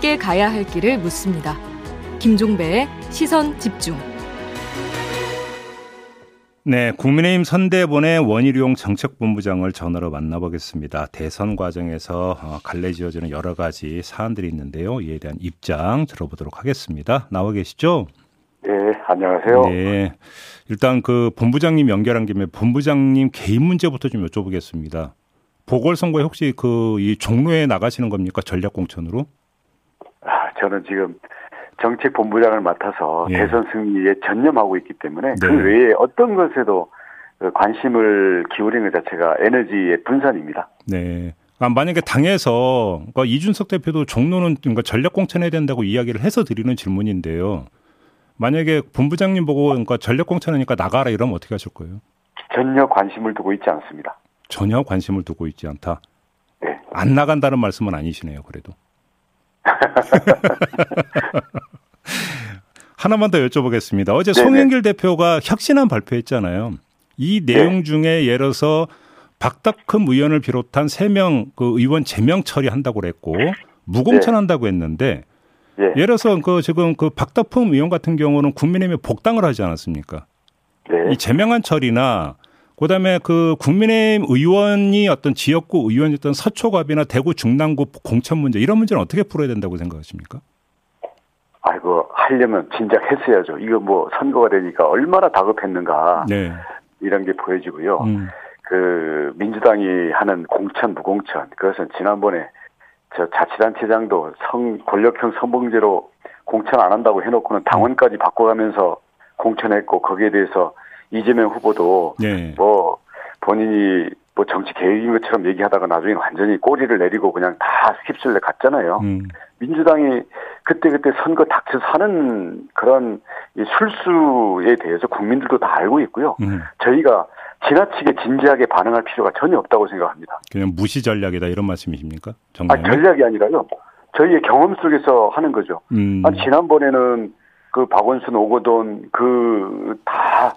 함께 가야 할 길을 묻습니다. 김종배의 시선 집중. 네, 국민의힘 선대본의 원희룡 정책본부장을 전화로 만나보겠습니다. 대선 과정에서 어, 갈래 지어지는 여러 가지 사안들이 있는데요. 이에 대한 입장 들어보도록 하겠습니다. 나와 계시죠? 네, 안녕하세요. 네, 일단 그 본부장님 연결한 김에 본부장님 개인 문제부터 좀 여쭤보겠습니다. 보궐선거에 혹시 그 이 종로에 나가시는 겁니까 전략 공천으로? 아, 저는 지금 정책 본부장을 맡아서 예. 대선 승리에 전념하고 있기 때문에 그 네. 외에 어떤 것에도 그 관심을 기울이는 것 자체가 에너지의 분산입니다. 네. 아, 만약에 당에서 그러니까 이준석 대표도 종로는 그러니까 전략 공천해야 된다고 이야기를 해서 드리는 질문인데요. 만약에 본부장님 보고 그러니까 전략 공천하니까 나가라 이러면 어떻게 하실 거예요? 전혀 관심을 두고 있지 않습니다. 전혀 관심을 두고 있지 않다. 네. 안 나간다는 말씀은 아니시네요. 그래도. 하나만 더 여쭤보겠습니다. 어제 네네. 송영길 대표가 혁신안 발표했잖아요. 이 네. 내용 중에 예를 들어서 박덕흠 의원을 비롯한 세 명 그 의원 제명 처리한다고 그랬고 무공천한다고 했는데 예. 예를 들어서 그 지금 그 박덕흠 의원 같은 경우는 국민의힘에 복당을 하지 않았습니까? 네. 이 제명한 처리나 그다음에 그 국민의힘 의원이 어떤 지역구 의원이었던 서초갑이나 대구 중랑구 공천 문제 이런 문제는 어떻게 풀어야 된다고 생각하십니까? 아이고 하려면 진작 했어야죠. 이거 뭐 선거가 되니까 얼마나 다급했는가 네. 이런 게 보여지고요. 음. 그 민주당이 하는 공천 무공천 그것은 지난번에 저 자치단체장도 성 권력형 성범죄로 공천 안 한다고 해놓고는 당원까지 바꿔가면서 공천했고 거기에 대해서 이재명 후보도 네. 뭐 본인이 뭐 정치 계획인 것처럼 얘기하다가 나중에 완전히 꼬리를 내리고 그냥 다 휩쓸려 갔잖아요. 음. 민주당이 그때그때 선거 닥쳐서 하는 그런 이 술수에 대해서 국민들도 다 알고 있고요. 음. 저희가 지나치게 진지하게 반응할 필요가 전혀 없다고 생각합니다. 그냥 무시 전략이다 이런 말씀이십니까? 아, 정말. 전략이 아니라요. 저희의 경험 속에서 하는 거죠. 음. 아니, 지난번에는 그 박원순 오거돈 그 다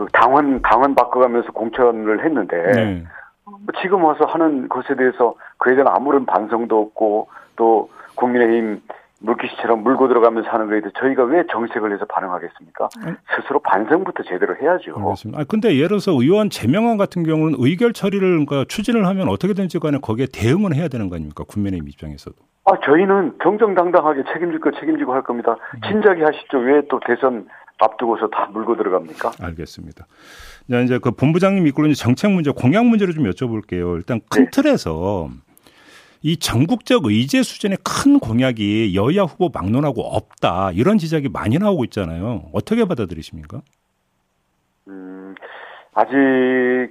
그 당원 당원 바꿔가면서 공천을 했는데 네. 뭐 지금 와서 하는 것에 대해서 그에 대한 아무런 반성도 없고 또 국민의힘 물귀씨처럼 물고 들어가면서 하는 거에 대해서 저희가 왜 정색을 해서 반응하겠습니까? 음. 스스로 반성부터 제대로 해야죠. 알겠습니다. 아, 근데 예를 들어서 의원 제명안 같은 경우는 의결 처리를 그러니까 추진을 하면 어떻게든지 간에 거기에 대응은 해야 되는 거 아닙니까? 국민의힘 입장에서도. 아, 저희는 정정당당하게 책임질 거 책임지고 할 겁니다. 진작에 하시죠. 왜 또 대선 앞두고서 다 물고 들어갑니까? 알겠습니다. 자, 이제 그 본부장님 이끌는 정책 문제, 공약 문제를 좀 여쭤볼게요. 일단 큰 네. 틀에서 이 전국적 의제 수준의 큰 공약이 여야 후보 막론하고 없다 이런 지적이 많이 나오고 있잖아요. 어떻게 받아들이십니까? 음, 아직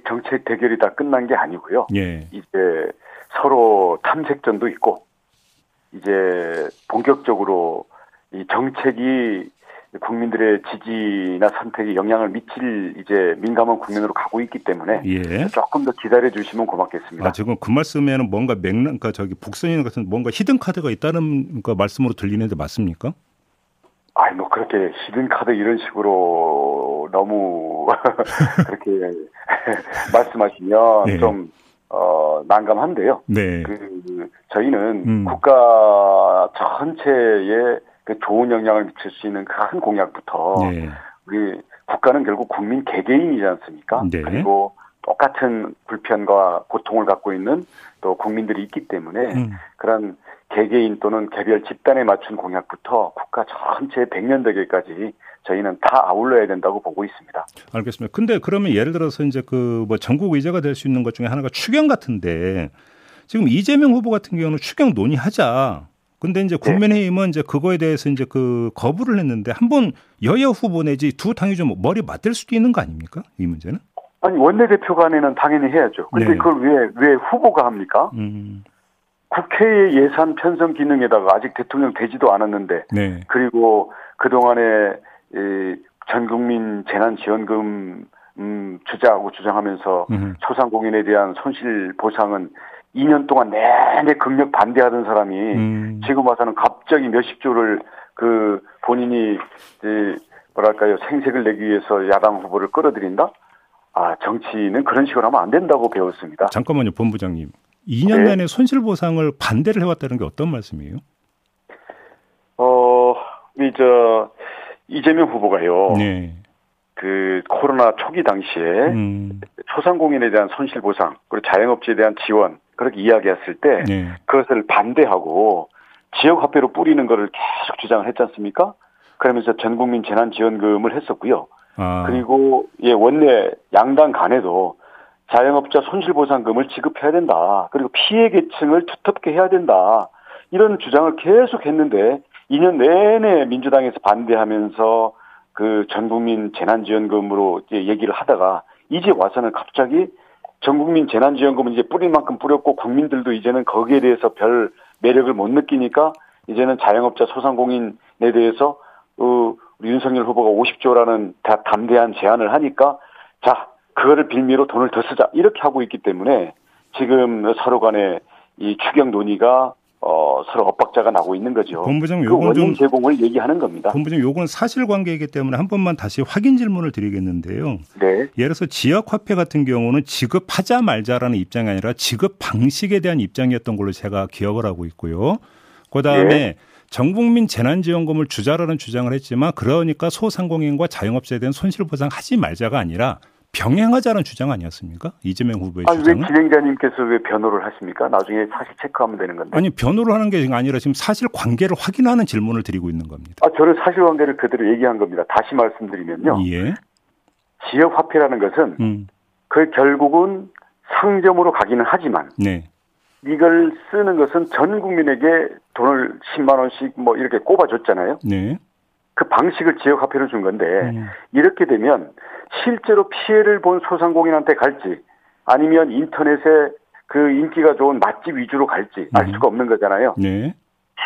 정책 대결이 다 끝난 게 아니고요. 예. 이제 서로 탐색전도 있고 이제 본격적으로 이 정책이 국민들의 지지나 선택에 영향을 미칠 이제 민감한 국면으로 가고 있기 때문에 예. 조금 더 기다려 주시면 고맙겠습니다. 아, 지금 그 말씀에는 뭔가 맥락, 그러니까 저기 복선인 같은 뭔가 히든 카드가 있다는 그 말씀으로 들리는데 맞습니까? 아이 뭐 그렇게 히든 카드 이런 식으로 너무 그렇게 말씀하시면 네. 좀 어, 난감한데요. 네. 그 저희는 음. 국가 전체에 그 좋은 영향을 미칠 수 있는 큰 공약부터 네. 우리 국가는 결국 국민 개개인이지 않습니까? 네. 그리고 똑같은 불편과 고통을 갖고 있는 또 국민들이 있기 때문에 음. 그런 개개인 또는 개별 집단에 맞춘 공약부터 국가 전체 100년 대계까지 저희는 다 아울러야 된다고 보고 있습니다. 알겠습니다. 근데 그러면 예를 들어서 이제 그 뭐 전국 의제가 될 수 있는 것 중에 하나가 추경 같은데 지금 이재명 후보 같은 경우는 추경 논의하자. 근데 이제 네. 국민의힘은 이제 그거에 대해서 이제 그 거부를 했는데 한 번 여야 후보 내지 두 당이 좀 머리 맞댈 수도 있는 거 아닙니까? 이 문제는? 아니 원내대표 간에는 당연히 해야죠. 근데 네. 그걸 왜 왜 후보가 합니까? 음. 국회의 예산 편성 기능에다가 아직 대통령 되지도 않았는데 네. 그리고 그동안에 이 전국민 재난지원금 음, 주자하고 주장하면서 음. 소상공인에 대한 손실 보상은 2년 동안 내내 극력 반대하던 사람이 음. 지금 와서는 갑자기 몇십 조를 그 본인이 이 뭐랄까요 생색을 내기 위해서 야당 후보를 끌어들인다? 아 정치는 그런 식으로 하면 안 된다고 배웠습니다. 잠깐만요, 본부장님. 2년 네. 내내 손실 보상을 반대를 해왔다는 게 어떤 말씀이에요? 어, 이저 이재명 후보가요. 네. 그 코로나 초기 당시에 음, 소상공인에 대한 손실 보상 그리고 자영업자에 대한 지원 그렇게 이야기했을 때 네. 그것을 반대하고 지역 화폐로 뿌리는 것을 계속 주장을 했지 않습니까? 그러면서 전 국민 재난 지원금을 했었고요. 아, 그리고 예 원내 양당 간에도 자영업자 손실보상금을 지급해야 된다. 그리고 피해 계층을 두텁게 해야 된다. 이런 주장을 계속 했는데 2년 내내 민주당에서 반대하면서 그 전국민 재난지원금으로 얘기를 하다가 이제 와서는 갑자기 전국민 재난지원금은 이제 뿌릴 만큼 뿌렸고 국민들도 이제는 거기에 대해서 별 매력을 못 느끼니까 이제는 자영업자 소상공인에 대해서 어, 우리 윤석열 후보가 50조라는 다 담대한 제안을 하니까 자 그거를 빌미로 돈을 더 쓰자. 이렇게 하고 있기 때문에 지금 서로 간에 이 추경 논의가 어, 서로 엇박자가 나고 있는 거죠. 본부장님 그 요건 원인 좀 제공을 얘기하는 겁니다. 본부장님 요건 사실관계이기 때문에 한 번만 다시 확인 질문을 드리겠는데요. 네, 예를 들어서 지역 화폐 같은 경우는 지급하자 말자라는 입장이 아니라 지급 방식에 대한 입장이었던 걸로 제가 기억을 하고 있고요. 그다음에 네. 전국민 재난지원금을 주자라는 주장을 했지만 그러니까 소상공인과 자영업자에 대한 손실 보상하지 말자가 아니라 병행하자는 주장 아니었습니까? 이재명 후보의 아니 왜 주장은? 진행자님께서 왜 변호를 하십니까? 나중에 사실 체크하면 되는 건데. 아니 변호를 하는 게 아니라 지금 사실 관계를 확인하는 질문을 드리고 있는 겁니다. 아 저는 사실 관계를 그대로 얘기한 겁니다. 다시 말씀드리면요, 예. 지역 화폐라는 것은 음. 그 결국은 상점으로 가기는 하지만 네. 이걸 쓰는 것은 전 국민에게 돈을 10만 원씩 뭐 이렇게 꼽아줬잖아요. 네. 그 방식을 지역 화폐로 준 건데 음. 이렇게 되면 실제로 피해를 본 소상공인한테 갈지 아니면 인터넷에 그 인기가 좋은 맛집 위주로 갈지 알 음. 수가 없는 거잖아요. 네.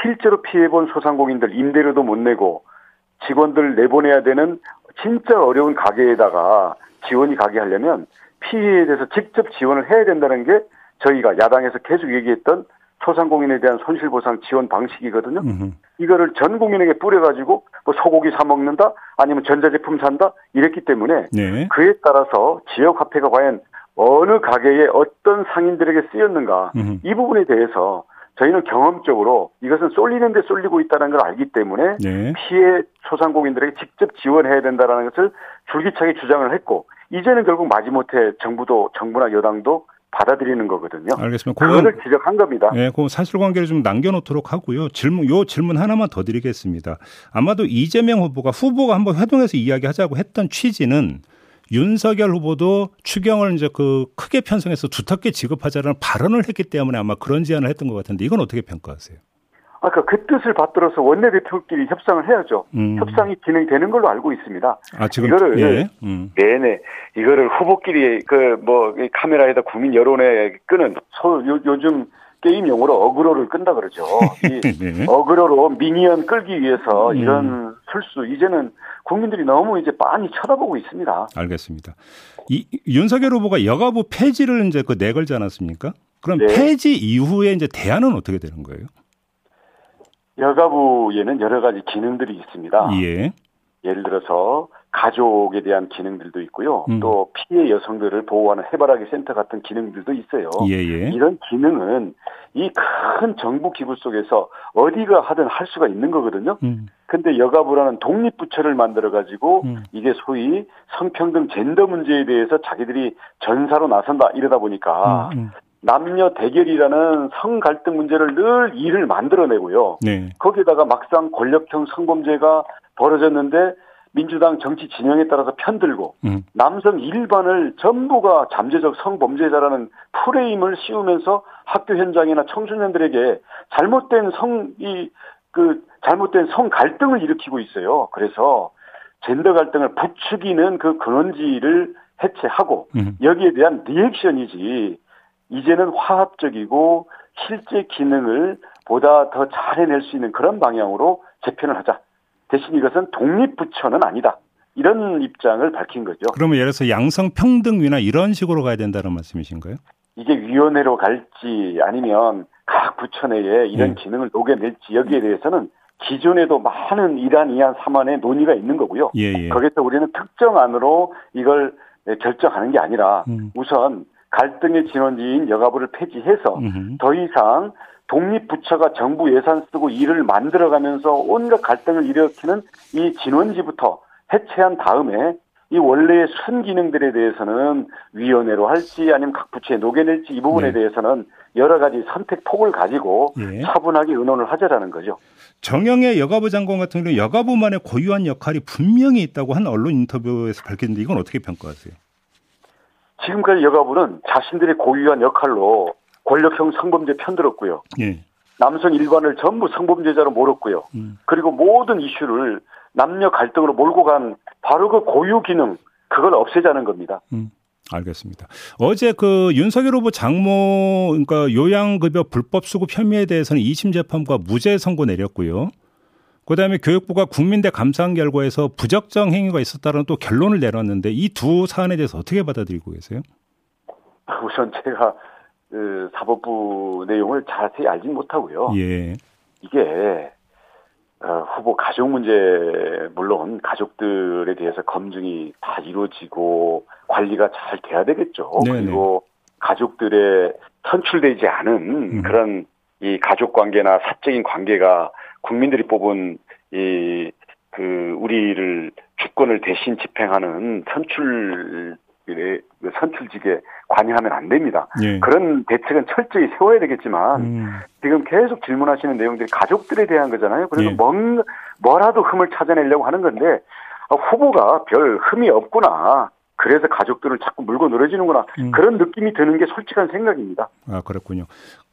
실제로 피해본 소상공인들 임대료도 못 내고 직원들 내보내야 되는 진짜 어려운 가게에다가 지원이 가게 하려면 피해에 대해서 직접 지원을 해야 된다는 게 저희가 야당에서 계속 얘기했던 소상공인에 대한 손실보상 지원 방식이거든요. 음흠. 이거를 전 국민에게 뿌려가지고 뭐 소고기 사 먹는다 아니면 전자제품 산다 이랬기 때문에 네. 그에 따라서 지역 화폐가 과연 어느 가게에 어떤 상인들에게 쓰였는가 음흠. 이 부분에 대해서 저희는 경험적으로 이것은 쏠리는데 쏠리고 있다는 걸 알기 때문에 네. 피해 소상공인들에게 직접 지원해야 된다는 것을 줄기차게 주장을 했고 이제는 결국 마지못해 정부도 정부나 여당도 받아들이는 거거든요. 알겠습니다. 그거를 지적한 겁니다. 네, 그 사실관계를 좀 남겨놓도록 하고요. 질문, 요 질문 하나만 더 드리겠습니다. 아마도 이재명 후보가 후보가 한번 회동해서 이야기하자고 했던 취지는 윤석열 후보도 추경을 이제 그 크게 편성해서 두텁게 지급하자라는 발언을 했기 때문에 아마 그런 제안을 했던 것 같은데 이건 어떻게 평가하세요? 아까 그 뜻을 받들어서 원내대표끼리 협상을 해야죠. 음. 협상이 진행되는 걸로 알고 있습니다. 아 지금 이거를 예, 음. 네네. 이거를 후보끼리 그 뭐 카메라에다 국민 여론에 끄는 소, 요, 요즘 게임 용어로 어그로를 끈다 그러죠. 이 네. 어그로로 미니언 끌기 위해서 음. 이런 술수 이제는 국민들이 너무 이제 빤히 쳐다보고 있습니다. 알겠습니다. 이 윤석열 후보가 여가부 폐지를 이제 그 내걸지 않았습니까? 그럼 네. 폐지 이후에 이제 대안은 어떻게 되는 거예요? 여가부에는 여러 가지 기능들이 있습니다. 예. 예를 들어서 가족에 대한 기능들도 있고요. 음. 또 피해 여성들을 보호하는 해바라기 센터 같은 기능들도 있어요. 예, 예. 이런 기능은 이 큰 정부 기구 속에서 어디가 하든 할 수가 있는 거거든요. 음. 근데 여가부라는 독립 부처를 만들어 가지고 음. 이게 소위 성평등 젠더 문제에 대해서 자기들이 전사로 나선다 이러다 보니까 음, 음. 남녀 대결이라는 성 갈등 문제를 늘 일을 만들어내고요. 네. 거기에다가 막상 권력형 성범죄가 벌어졌는데 민주당 정치 진영에 따라서 편들고 음. 남성 일반을 전부가 잠재적 성범죄자라는 프레임을 씌우면서 학교 현장이나 청소년들에게 잘못된 성, 이, 그, 잘못된 성 갈등을 일으키고 있어요. 그래서 젠더 갈등을 부추기는 그 근원지를 해체하고 음. 여기에 대한 리액션이지 이제는 화합적이고 실제 기능을 보다 더 잘 해낼 수 있는 그런 방향으로 재편을 하자. 대신 이것은 독립부처는 아니다. 이런 입장을 밝힌 거죠. 그러면 예를 들어서 양성 평등위나 이런 식으로 가야 된다는 말씀이신가요? 이게 위원회로 갈지 아니면 각 부처 내에 이런 음. 기능을 녹여낼지 여기에 대해서는 기존에도 많은 이란, 이안, 삼안의 논의가 있는 거고요. 예, 예. 거기서 우리는 특정 안으로 이걸 결정하는 게 아니라 음. 우선 갈등의 진원지인 여가부를 폐지해서. 더 이상 독립부처가 정부 예산 쓰고 일을 만들어가면서 온갖 갈등을 일으키는 이 진원지부터 해체한 다음에 이 원래의 순기능들에 대해서는 위원회로 할지 아니면 각 부처에 녹여낼지 이 부분에 네. 대해서는 여러 가지 선택 폭을 가지고 예. 차분하게 의논을 하자라는 거죠. 정영의 여가부 장관 같은 경우 여가부만의 고유한 역할이 분명히 있다고 한 언론 인터뷰에서 밝혔는데 이건 어떻게 평가하세요? 지금까지 여가부는 자신들의 고유한 역할로 권력형 성범죄 편들었고요. 예. 남성 일반을 전부 성범죄자로 몰았고요. 음. 그리고 모든 이슈를 남녀 갈등으로 몰고 간 바로 그 고유 기능 그걸 없애자는 겁니다. 음. 알겠습니다. 어제 그 윤석열 후보 장모 그러니까 요양급여 불법 수급 혐의에 대해서는 2심 재판과 무죄 선고 내렸고요. 그다음에 교육부가 국민대 감사한 결과에서 부적정 행위가 있었다는 또 결론을 내렸는데 이 두 사안에 대해서 어떻게 받아들이고 계세요? 우선 제가 그 사법부 내용을 자세히 알진 못하고요. 예. 이게 어, 후보 가족 문제 물론 가족들에 대해서 검증이 다 이루어지고 관리가 잘 돼야 되겠죠. 네네. 그리고 가족들의 선출되지 않은 음. 그런 이 가족 관계나 사적인 관계가 국민들이 뽑은 이 그 우리를 주권을 대신 집행하는 선출 그 선출직에 관여하면 안 됩니다. 예. 그런 대책은 철저히 세워야 되겠지만 음. 지금 계속 질문하시는 내용들이 가족들에 대한 거잖아요. 그래서 예. 뭔 뭐라도 흠을 찾아내려고 하는 건데 아, 후보가 별 흠이 없구나. 그래서 가족들을 자꾸 물고 늘어지는구나. 음. 그런 느낌이 드는 게 솔직한 생각입니다. 아 그렇군요.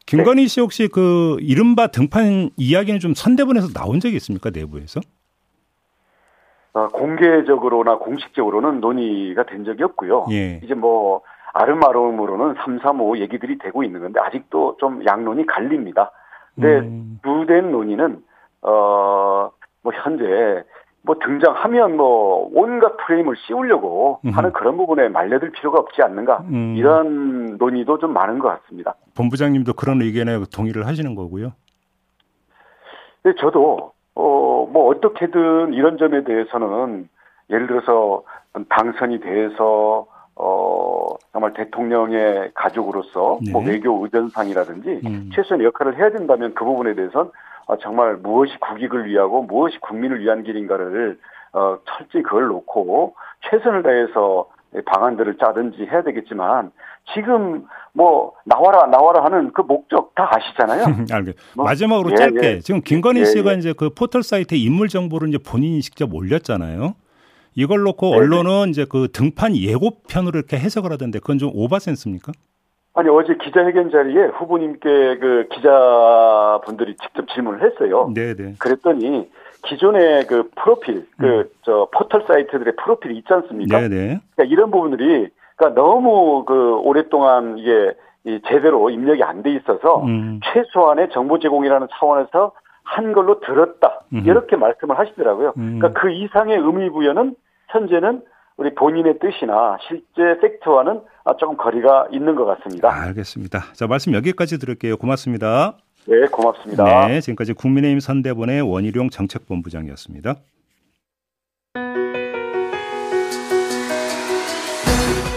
김건희 네. 씨 혹시 그 이른바 등판 이야기는 좀 선대본에서 나온 적이 있습니까 내부에서? 어, 공개적으로나 공식적으로는 논의가 된 적이 없고요. 예. 이제 뭐 아름아름으로는 3, 3, 5 얘기들이 되고 있는 건데 아직도 좀 양론이 갈립니다. 근데 음. 주된 논의는 어 뭐 현재 뭐 등장하면 뭐 온갖 프레임을 씌우려고 음. 하는 그런 부분에 말려들 필요가 없지 않는가 음. 이런 논의도 좀 많은 것 같습니다. 본부장님도 그런 의견에 동의를 하시는 거고요. 네, 저도 어, 뭐 어떻게든 이런 점에 대해서는 예를 들어서 당선이 돼서 어, 정말 대통령의 가족으로서 네. 뭐 외교 의전상이라든지 음. 최소한의 역할을 해야 된다면 그 부분에 대해서는 어, 정말 무엇이 국익을 위하고 무엇이 국민을 위한 길인가를 어, 철저히 그걸 놓고 최선을 다해서 방안들을 짜든지 해야 되겠지만 지금 뭐 나와라 나와라 하는 그 목적 다 아시잖아요. 알겠. 뭐, 마지막으로 예, 짧게 예. 지금 김건희 예, 씨가 예. 이제 그 포털 사이트에 인물 정보를 이제 본인이 직접 올렸잖아요. 이걸 놓고 네, 네. 언론은 이제 그 등판 예고편으로 이렇게 해석을 하던데 그건 좀 오바 센스입니까? 아니 어제 기자회견 자리에 후보님께 그 기자분들이 직접 질문을 했어요. 네네. 네. 그랬더니 기존의 그 프로필, 그저 음. 포털 사이트들의 프로필이 있지 않습니까? 네네. 그러니까 이런 부분들이 그러니까 너무 그 오랫동안 이게 제대로 입력이 안 돼 있어서 음. 최소한의 정보 제공이라는 차원에서 한 걸로 들었다 음. 이렇게 말씀을 하시더라고요. 음. 그러니까 그 이상의 의미 부여는 현재는 우리 본인의 뜻이나 실제 팩트와는 조금 거리가 있는 것 같습니다. 아, 알겠습니다. 자 말씀 여기까지 들을게요. 고맙습니다. 네, 고맙습니다. 네, 지금까지 국민의힘 선대본의 원희룡 정책본부장이었습니다.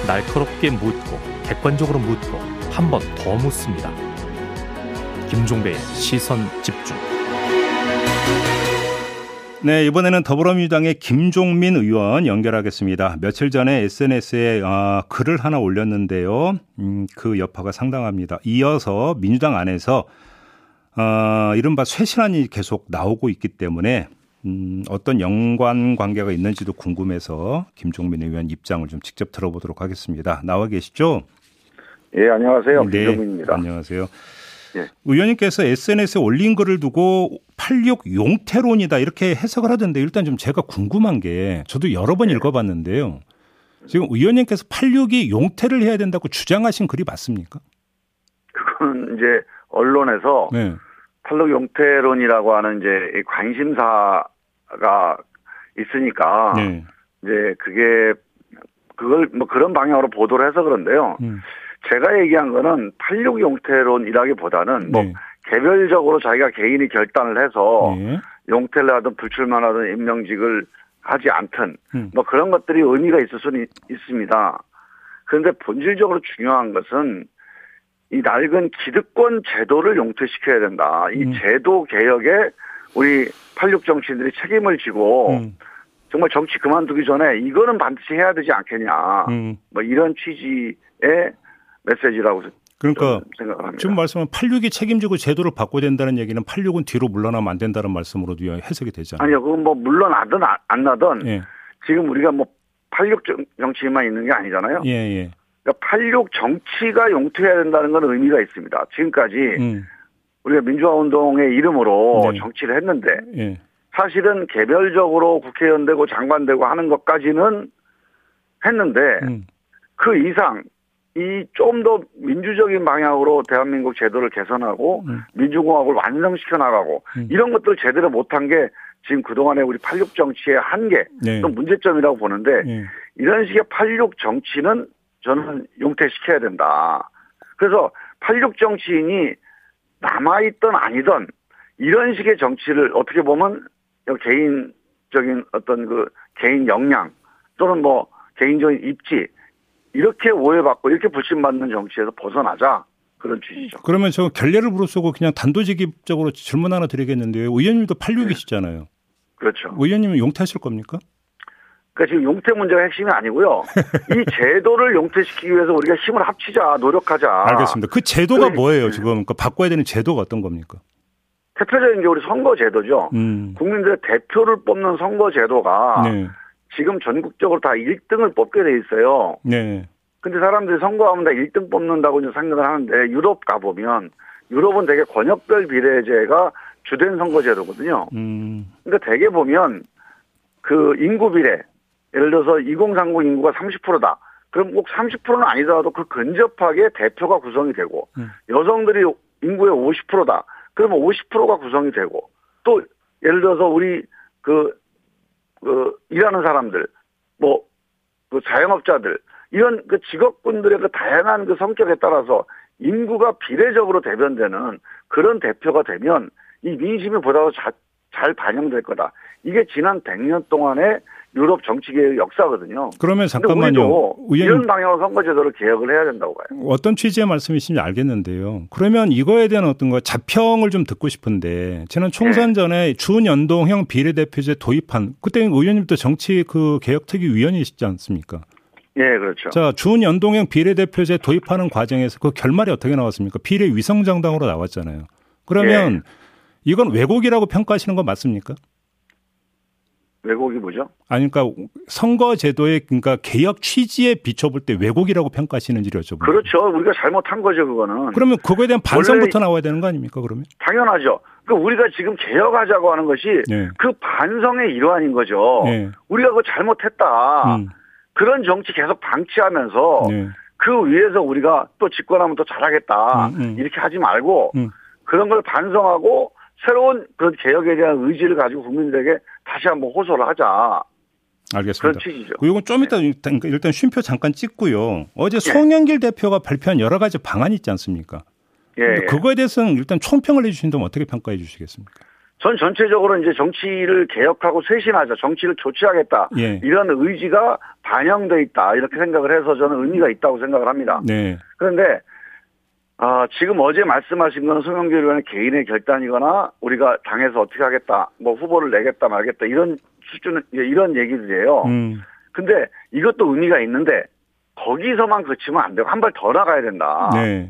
날카롭게 묻고 객관적으로 묻고 한 번 더 묻습니다. 김종배의 시선 집중. 네, 이번에는 더불어민주당의 김종민 의원 연결하겠습니다. 며칠 전에 SNS에 어, 글을 하나 올렸는데요. 음, 그 여파가 상당합니다. 이어서 민주당 안에서 어, 이른바 쇄신안이 계속 나오고 있기 때문에 음, 어떤 연관 관계가 있는지도 궁금해서 김종민 의원 입장을 좀 직접 들어보도록 하겠습니다. 나와 계시죠? 예, 안녕하세요. 네, 김종민입니다. 안녕하세요. 예. 의원님께서 SNS에 올린 글을 두고 86 용태론이다 이렇게 해석을 하던데 일단 좀 제가 궁금한 게 저도 여러 번 예. 읽어봤는데요. 지금 의원님께서 86이 용태를 해야 된다고 주장하신 글이 맞습니까? 그거는 이제 언론에서 네. 86 용태론이라고 하는 이제 관심사 가 있으니까 네. 이제 그게 그걸 뭐 그런 방향으로 보도를 해서 그런데요. 음. 제가 얘기한 거는 86 용태론이라기보다는 뭐 네. 개별적으로 자기가 개인이 결단을 해서 네. 용태를 하든 불출마하든 임명직을 하지 않든 음. 뭐 그런 것들이 의미가 있을 수는 있습니다. 그런데 본질적으로 중요한 것은 이 낡은 기득권 제도를 용퇴시켜야 된다. 이 음. 제도 개혁에 우리 86 정치인들이 책임을 지고 음. 정말 정치 그만두기 전에 이거는 반드시 해야 되지 않겠냐. 음. 뭐 이런 취지의 메시지라고 그러니까. 지금 말씀은 86이 책임지고 제도를 바꿔야 된다는 얘기는 86은 뒤로 물러나면 안 된다는 말씀으로도 해석이 되잖아요. 아니요, 그건 뭐 물러나든 안 나든 예. 지금 우리가 뭐 86 정치만 있는 게 아니잖아요. 예, 예. 그러니까 86 정치가 용퇴해야 된다는 건 의미가 있습니다. 지금까지 음. 우리가 민주화 운동의 이름으로 네. 정치를 했는데 예. 사실은 개별적으로 국회의원 되고 장관 되고 하는 것까지는 했는데 음. 그 이상 이 좀 더 민주적인 방향으로 대한민국 제도를 개선하고 음. 민주공화국을 완성시켜 나가고 음. 이런 것들을 제대로 못한 게 지금 그동안의 우리 86 정치의 한계 네. 또 문제점이라고 보는데 네. 이런 식의 86 정치는 저는 용퇴시켜야 된다. 그래서 86 정치인이 남아있던 아니던 이런 식의 정치를 어떻게 보면 개인적인 어떤 그 개인 역량 또는 뭐 개인적인 입지 이렇게 오해받고 이렇게 불신받는 정치에서 벗어나자 그런 취지죠. 그러면 저 결례를 부르쓰고 그냥 단도직입적으로 질문 하나 드리겠는데요. 의원님도 86이시잖아요. 그렇죠. 의원님은 용퇴하실 겁니까? 그러니까 지금 용퇴 문제가 핵심이 아니고요. 이 제도를 용퇴시키기 위해서 우리가 힘을 합치자, 노력하자. 알겠습니다. 그 제도가 그, 뭐예요, 지금? 그러니까 바꿔야 되는 제도가 어떤 겁니까? 대표적인 게 우리 선거제도죠. 음. 국민들의 대표를 뽑는 선거제도가 네. 지금 전국적으로 다 1등을 뽑게 돼 있어요. 네. 근데 사람들이 선거하면 다 1등 뽑는다고 이제 생각을 하는데 유럽 가보면 유럽은 되게 권역별 비례제가 주된 선거제도거든요. 음. 그러니까 대개 보면 그 인구 비례, 예를 들어서 2030 인구가 30%다. 그럼 꼭 30%는 아니더라도 그 근접하게 대표가 구성이 되고 음. 여성들이 인구의 50%다. 그러면 50%가 구성이 되고 또 예를 들어서 우리 그, 그 일하는 사람들 뭐 그 자영업자들 이런 그 직업군들의 그 다양한 그 성격에 따라서 인구가 비례적으로 대변되는 그런 대표가 되면 이 민심이 보다 더잘 반영될 거다. 이게 지난 100년 동안의 유럽 정치계의 역사거든요. 그러면 잠깐만요. 이런 방향으로 선거제도를 개혁을 해야 된다고 봐요. 어떤 취지의 말씀이신지 알겠는데요. 그러면 이거에 대한 어떤 거 자평을 좀 듣고 싶은데 지난 총선 네. 전에 준연동형 비례대표제 도입한 그때 의원님도 정치 그 개혁특위 위원이시지 않습니까? 예, 그렇죠. 자, 준연동형 비례대표제 도입하는 과정에서 그 결말이 어떻게 나왔습니까? 비례 위성정당으로 나왔잖아요. 그러면 예. 이건 왜곡이라고 평가하시는 건 맞습니까? 왜곡이 뭐죠? 아니, 그러니까 선거 제도의 그러니까 개혁 취지에 비춰볼 때 왜곡이라고 평가하시는지를 여쭤보는 그렇죠. 우리가 잘못한 거죠, 그거는. 그러면 그거에 대한 반성부터 나와야 되는 거 아닙니까, 그러면? 당연하죠. 그 우리가 지금 개혁하자고 하는 것이 네. 그 반성의 일환인 거죠. 네. 우리가 그거 잘못했다. 음. 그런 정치 계속 방치하면서 네. 그 위에서 우리가 또 집권하면 또 잘하겠다. 음, 음. 이렇게 하지 말고 음. 그런 걸 반성하고 새로운 그런 개혁에 대한 의지를 가지고 국민들에게 다시 한번 호소를 하자. 알겠습니다. 그런 취지죠. 그 이건 좀 이따 네. 일단 쉼표 잠깐 찍고요. 어제 네. 송영길 대표가 발표한 여러 가지 방안이 있지 않습니까? 예. 그거에 대해서는 일단 총평을 해주신다면 어떻게 평가해 주시겠습니까? 전 전체적으로 이제 정치를 개혁하고 쇄신하자, 정치를 조치하겠다 예. 이런 의지가 반영돼 있다 이렇게 생각을 해서 저는 의미가 있다고 생각을 합니다. 네. 그런데 아, 지금 어제 말씀하신 건 송영길 의원의 개인의 결단이거나 우리가 당에서 어떻게 하겠다, 뭐 후보를 내겠다 말겠다 이런 수준 이런 얘기들이에요. 음. 근데 이것도 의미가 있는데 거기서만 그치면 안 되고 한 발 더 나가야 된다. 네.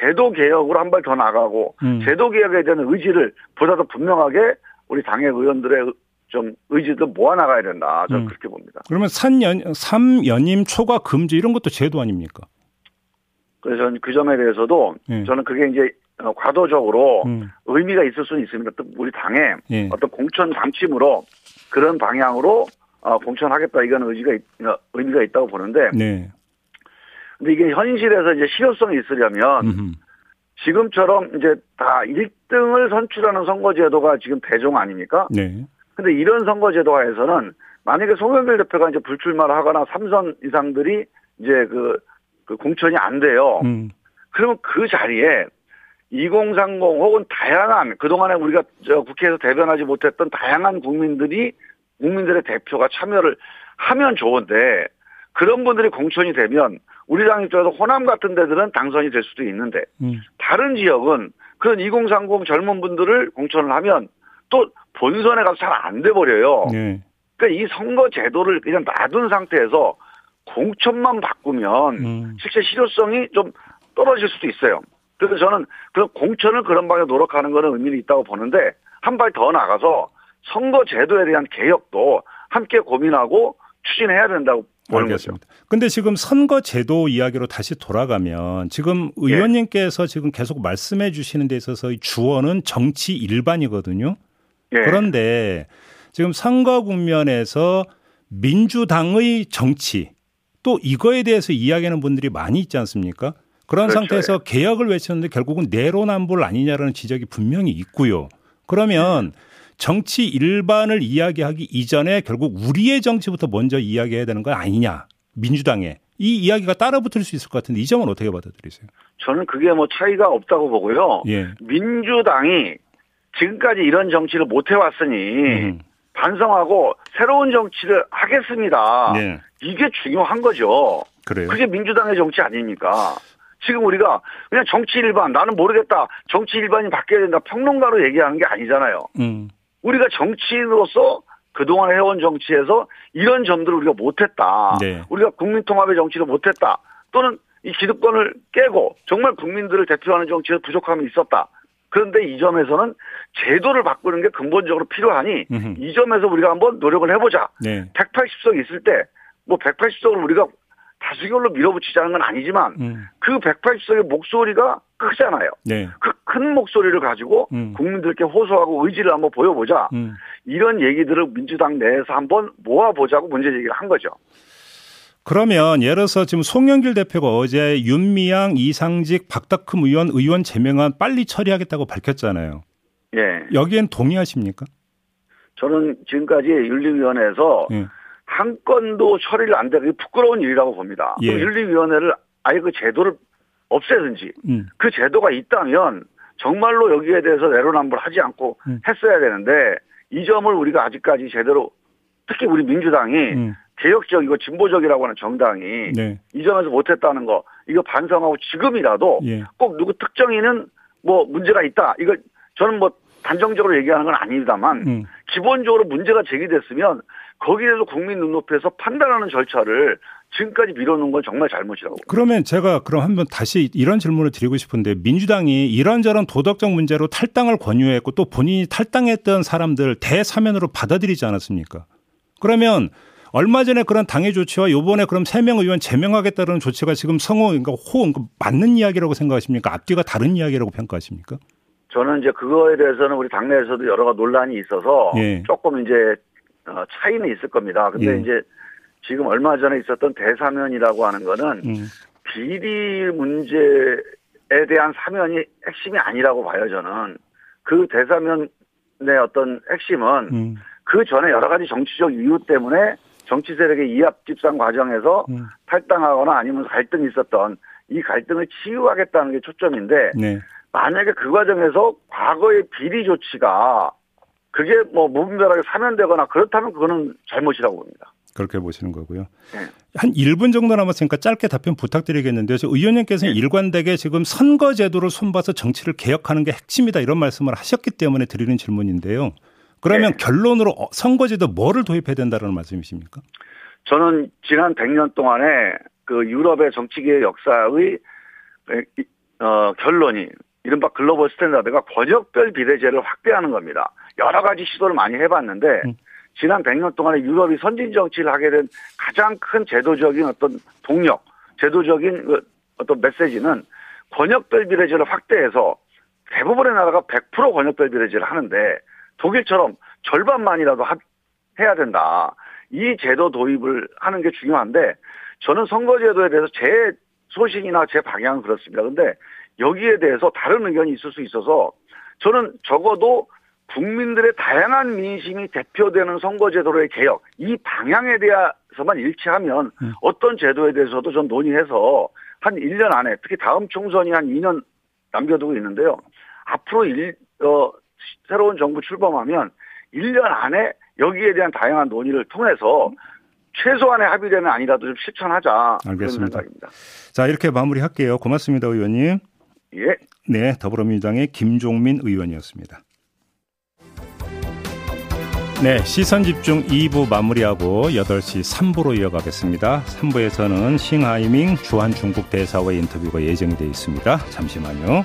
제도 개혁으로 한 발 더 나가고 음. 제도 개혁에 대한 의지를 보다 더 분명하게 우리 당의 의원들의 좀 의지도 모아 나가야 된다. 저는 음. 그렇게 봅니다. 그러면 3연 3연임 초과 금지 이런 것도 제도 아닙니까? 그래서 저는 그 점에 대해서도 예. 저는 그게 이제 어, 과도적으로 음. 의미가 있을 수는 있습니다. 우리 당에 예. 어떤 공천 방침으로 그런 방향으로 어, 공천하겠다 이건 의지가 어, 의미가 있다고 보는데. 네. 근데 이게 현실에서 이제 실효성이 있으려면 음흠. 지금처럼 이제 다 1등을 선출하는 선거제도가 지금 대종 아닙니까? 네. 근데 이런 선거제도화에서는 만약에 송영길 대표가 이제 불출마를 하거나 3선 이상들이 이제 그 그 공천이 안 돼요. 음. 그러면 그 자리에 2030 혹은 다양한 그동안에 우리가 저 국회에서 대변하지 못했던 다양한 국민들이 국민들의 대표가 참여를 하면 좋은데 그런 분들이 공천이 되면 우리 당 입장에서 호남 같은 데들은 당선이 될 수도 있는데 음. 다른 지역은 그런 2030 젊은 분들을 공천을 하면 또 본선에 가서 잘 안 돼 버려요. 네. 그러니까 이 선거 제도를 그냥 놔둔 상태에서 공천만 바꾸면 음. 실제 실효성이 좀 떨어질 수도 있어요. 그래서 저는 그 공천을 그런 방에 노력하는 거는 의미가 있다고 보는데 한 발 더 나가서 선거 제도에 대한 개혁도 함께 고민하고 추진해야 된다고 알겠습니다. 거죠. 근데 지금 선거 제도 이야기로 다시 돌아가면 지금 예. 의원님께서 예. 지금 계속 말씀해 주시는 데 있어서 주어는 정치 일반이거든요. 예. 그런데 지금 선거 국면에서 민주당의 정치 또 이거에 대해서 이야기하는 분들이 많이 있지 않습니까? 그런 그렇죠. 상태에서 개혁을 외쳤는데 결국은 내로남불 아니냐라는 지적이 분명히 있고요. 그러면 정치 일반을 이야기하기 이전에 결국 우리의 정치부터 먼저 이야기해야 되는 거 아니냐. 민주당에. 이 이야기가 따라붙을 수 있을 것 같은데 이 점은 어떻게 받아들이세요? 저는 그게 뭐 차이가 없다고 보고요. 예. 민주당이 지금까지 이런 정치를 못 해왔으니 음. 반성하고 새로운 정치를 하겠습니다. 예. 이게 중요한 거죠. 그래요? 그게 민주당의 정치 아닙니까? 지금 우리가 그냥 정치 일반 나는 모르겠다 정치 일반이 바뀌어야 된다 평론가로 얘기하는 게 아니잖아요. 음. 우리가 정치인으로서 그동안 해온 정치에서 이런 점들을 우리가 못했다. 네. 우리가 국민통합의 정치를 못했다. 또는 이 기득권을 깨고 정말 국민들을 대표하는 정치에 부족함이 있었다. 그런데 이 점에서는 제도를 바꾸는 게 근본적으로 필요하니 음흠. 이 점에서 우리가 한번 노력을 해보자. 네. 180석 있을 때 뭐 180석을 우리가 다수결로 밀어붙이자는 건 아니지만 음. 그 180석의 목소리가 크잖아요. 네. 그큰 목소리를 가지고 음. 국민들께 호소하고 의지를 한번 보여보자. 음. 이런 얘기들을 민주당 내에서 한번 모아보자고 문제 제기를 한 거죠. 그러면 예를 들어서 지금 송영길 대표가 어제 윤미향, 이상직, 박덕흠 의원 의원 제명안 빨리 처리하겠다고 밝혔잖아요. 예. 여기엔 동의하십니까? 저는 지금까지 윤리위원회에서 예. 한 건도 처리를 안 되고 부끄러운 일이라고 봅니다. 예. 윤리위원회를 아예 그 제도를 없애든지 음. 그 제도가 있다면 정말로 여기에 대해서 내로남불하지 않고 음. 했어야 되는데 이 점을 우리가 아직까지 제대로 특히 우리 민주당이 음. 개혁적이고 진보적이라고 하는 정당이 네. 이 점에서 못했다는 거 이거 반성하고 지금이라도 예. 꼭 누구 특정인은 뭐 문제가 있다 이거 저는 뭐 단정적으로 얘기하는 건 아닙니다만 음. 기본적으로 문제가 제기됐으면 거기에 대해서 국민 눈높이에서 판단하는 절차를 지금까지 미뤄놓은 건 정말 잘못이라고. 그러면 제가 그럼 한번 다시 이런 질문을 드리고 싶은데 민주당이 이런저런 도덕적 문제로 탈당을 권유했고 또 본인이 탈당했던 사람들 대사면으로 받아들이지 않았습니까? 그러면 얼마 전에 그런 당의 조치와 요번에 그럼 세 명 의원 제명하겠다는 조치가 지금 성호, 그러니까 호, 그러니까 맞는 이야기라고 생각하십니까? 앞뒤가 다른 이야기라고 평가하십니까? 저는 이제 그거에 대해서는 우리 당내에서도 여러 가지 논란이 있어서 예. 조금 이제 어, 차이는 있을 겁니다. 근데 예. 이제 지금 얼마 전에 있었던 대사면이라고 하는 거는 음. 비리 문제에 대한 사면이 핵심이 아니라고 봐요, 저는. 그 대사면의 어떤 핵심은 음. 그 전에 여러 가지 정치적 이유 때문에 정치 세력의 이합 집산 과정에서 음. 탈당하거나 아니면 갈등이 있었던 이 갈등을 치유하겠다는 게 초점인데 네. 만약에 그 과정에서 과거의 비리 조치가 그게 뭐 무분별하게 사면되거나 그렇다면 그거는 잘못이라고 봅니다. 그렇게 보시는 거고요. 네. 한 1분 정도 남았으니까 짧게 답변 부탁드리겠는데요. 의원님께서는 네. 일관되게 지금 선거 제도를 손봐서 정치를 개혁하는 게 핵심이다 이런 말씀을 하셨기 때문에 드리는 질문인데요. 그러면 네. 결론으로 어, 선거제도 뭐를 도입해야 된다는 말씀이십니까? 저는 지난 100년 동안에 그 유럽의 정치계의 역사의 어, 결론이 이른바 global standard가 권역별 비례제를 확대하는 겁니다. 여러 가지 시도를 많이 해봤는데 음. 지난 100년 동안에 유럽이 선진 정치를 하게 된 가장 큰 제도적인 어떤 동력, 제도적인 그 어떤 메시지는 권역별 비례제를 확대해서 대부분의 나라가 100% 권역별 비례제를 하는데 독일처럼 절반만이라도 해야 된다. 이 제도 도입을 하는 게 중요한데 저는 선거제도에 대해서 제 소신이나 제 방향은 그렇습니다. 근데 여기에 대해서 다른 의견이 있을 수 있어서 저는 적어도 국민들의 다양한 민심이 대표되는 선거제도로의 개혁 이 방향에 대해서만 일치하면 음. 어떤 제도에 대해서도 전 논의해서 한 1년 안에 특히 다음 총선이 한 2년 남겨두고 있는데요. 앞으로 일, 어, 새로운 정부 출범하면 1년 안에 여기에 대한 다양한 논의를 통해서 최소한의 합의되는 아니라도 좀 실천하자. 알겠습니다. 자, 이렇게 마무리할게요. 고맙습니다, 의원님. 예. 네, 더불어민주당의 김종민 의원이었습니다. 네, 시선 집중 2부 마무리하고 8시 3부로 이어가겠습니다. 3부에서는 싱하이밍 주한 중국 대사와의 인터뷰가 예정돼 있습니다. 잠시만요.